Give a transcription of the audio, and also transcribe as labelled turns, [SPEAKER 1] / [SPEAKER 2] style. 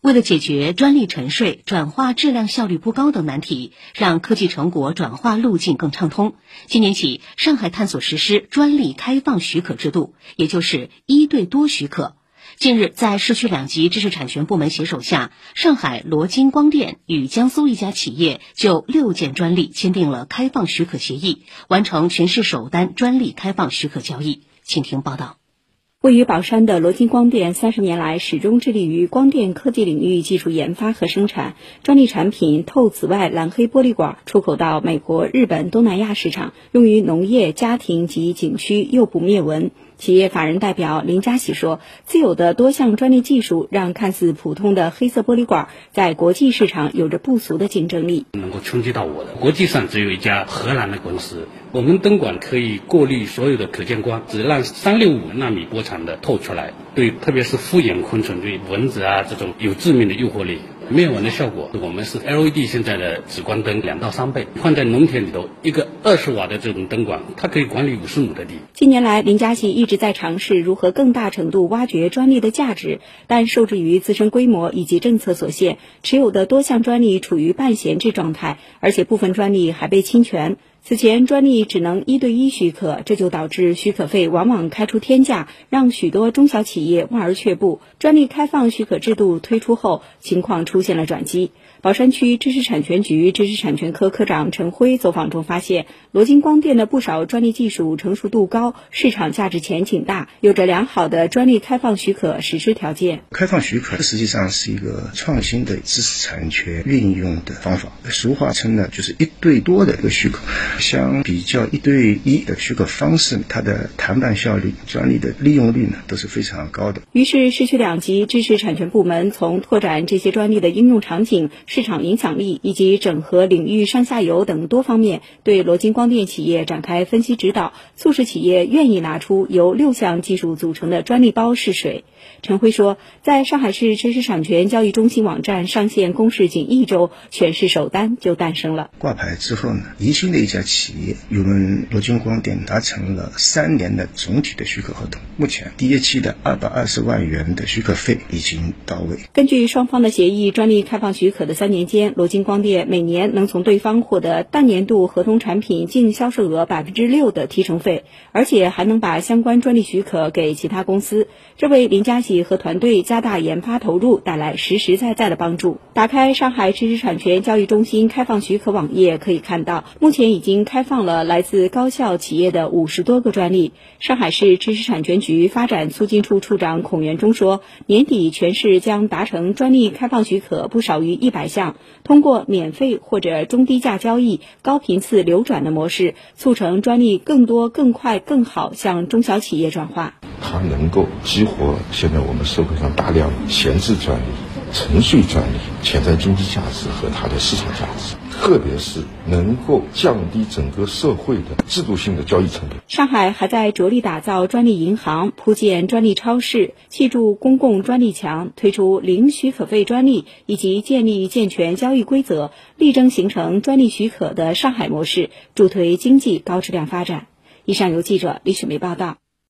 [SPEAKER 1] 为了解决专利沉睡、转化质量效率不高等难题，让科技成果转化路径更畅通，今年起，上海探索实施专利开放许可制度，也就是一对多许可。近日，在市区两级知识产权部门携手下，上海罗金光电与江苏一家企业就六件专利签订了开放许可协议，完成全市首单专利开放许可交易。请听报道。
[SPEAKER 2] 位于宝山的罗金光电，三十年来始终致力于光电科技领域技术研发和生产。专利产品透紫外蓝黑玻璃管出口到美国、日本、东南亚市场，用于农业、家庭及景区，诱捕灭蚊。企业法人代表林家喜说：“自有的多项专利技术，让看似普通的黑色玻璃管在国际市场有着不俗的竞争力。
[SPEAKER 3] 能够冲击到我的，国际上只有一家荷兰的公司。我们灯管可以过滤所有的可见光，只让三六五纳米波长的透出来，对特别是复眼昆虫，对蚊子啊这种有致命的诱惑力。”灭蚊的效果，我们是 LED 现在的紫光灯两到三倍，放在农田里头，一个二十瓦的这种灯管，它可以管理五十亩的地。
[SPEAKER 2] 近年来，林嘉信一直在尝试如何更大程度挖掘专利的价值，但受制于自身规模以及政策所限，持有的多项专利处于半闲置状态，而且部分专利还被侵权。此前专利只能一对一许可，这就导致许可费往往开出天价，让许多中小企业望而却步。专利开放许可制度推出后，情况出现了转机。宝山区知识产权局知识产权科科长陈辉走访中发现，罗金光电的不少专利技术成熟度高，市场价值前景大，有着良好的专利开放许可实施条件。
[SPEAKER 4] 开放许可实际上是一个创新的知识产权运用的方法，俗话称呢，就是一对多的一个许可。相比较一对一的许可方式，它的谈判效率、专利的利用率呢都是非常高的。
[SPEAKER 2] 于是，市区两级知识产权部门从拓展这些专利的应用场景、市场影响力以及整合领域上下游等多方面，对罗金光电企业展开分析指导，促使企业愿意拿出由六项技术组成的专利包试水。陈辉说，在上海市知识产权交易中心网站上线公示仅一周，全市首单就诞生了。
[SPEAKER 4] 挂牌之后呢，宜兴的一家企业与我们罗金光电达成了三年的总体的许可合同。目前第一期的二百二十万元的许可费已经到位。
[SPEAKER 2] 根据双方的协议，专利开放许可的三年间，罗金光电每年能从对方获得当年度合同产品净销售额百分之六的提成费，而且还能把相关专利许可给其他公司。这为林家喜和团队加大研发投入带来实实在在的帮助。打开上海知识产权交易中心开放许可网页，可以看到，目前已经已经开放了来自高校企业的五十多个专利。上海市知识产权局发展促进处处长孔元忠说，年底全市将达成专利开放许可不少于一百项，通过免费或者中低价交易、高频次流转的模式，促成专利更多、更快、更好向中小企业转化。
[SPEAKER 5] 它能够激活现在我们社会上大量闲置专利、沉睡专利潜在经济价值和它的市场价值，特别是能够降低整个社会的制度性的交易成本。
[SPEAKER 2] 上海还在着力打造专利银行、铺建专利超市、砌筑公共专利墙、推出零许可费专利以及建立健全交易规则，力争形成专利许可的上海模式，助推经济高质量发展。以上由记者李雪梅报道。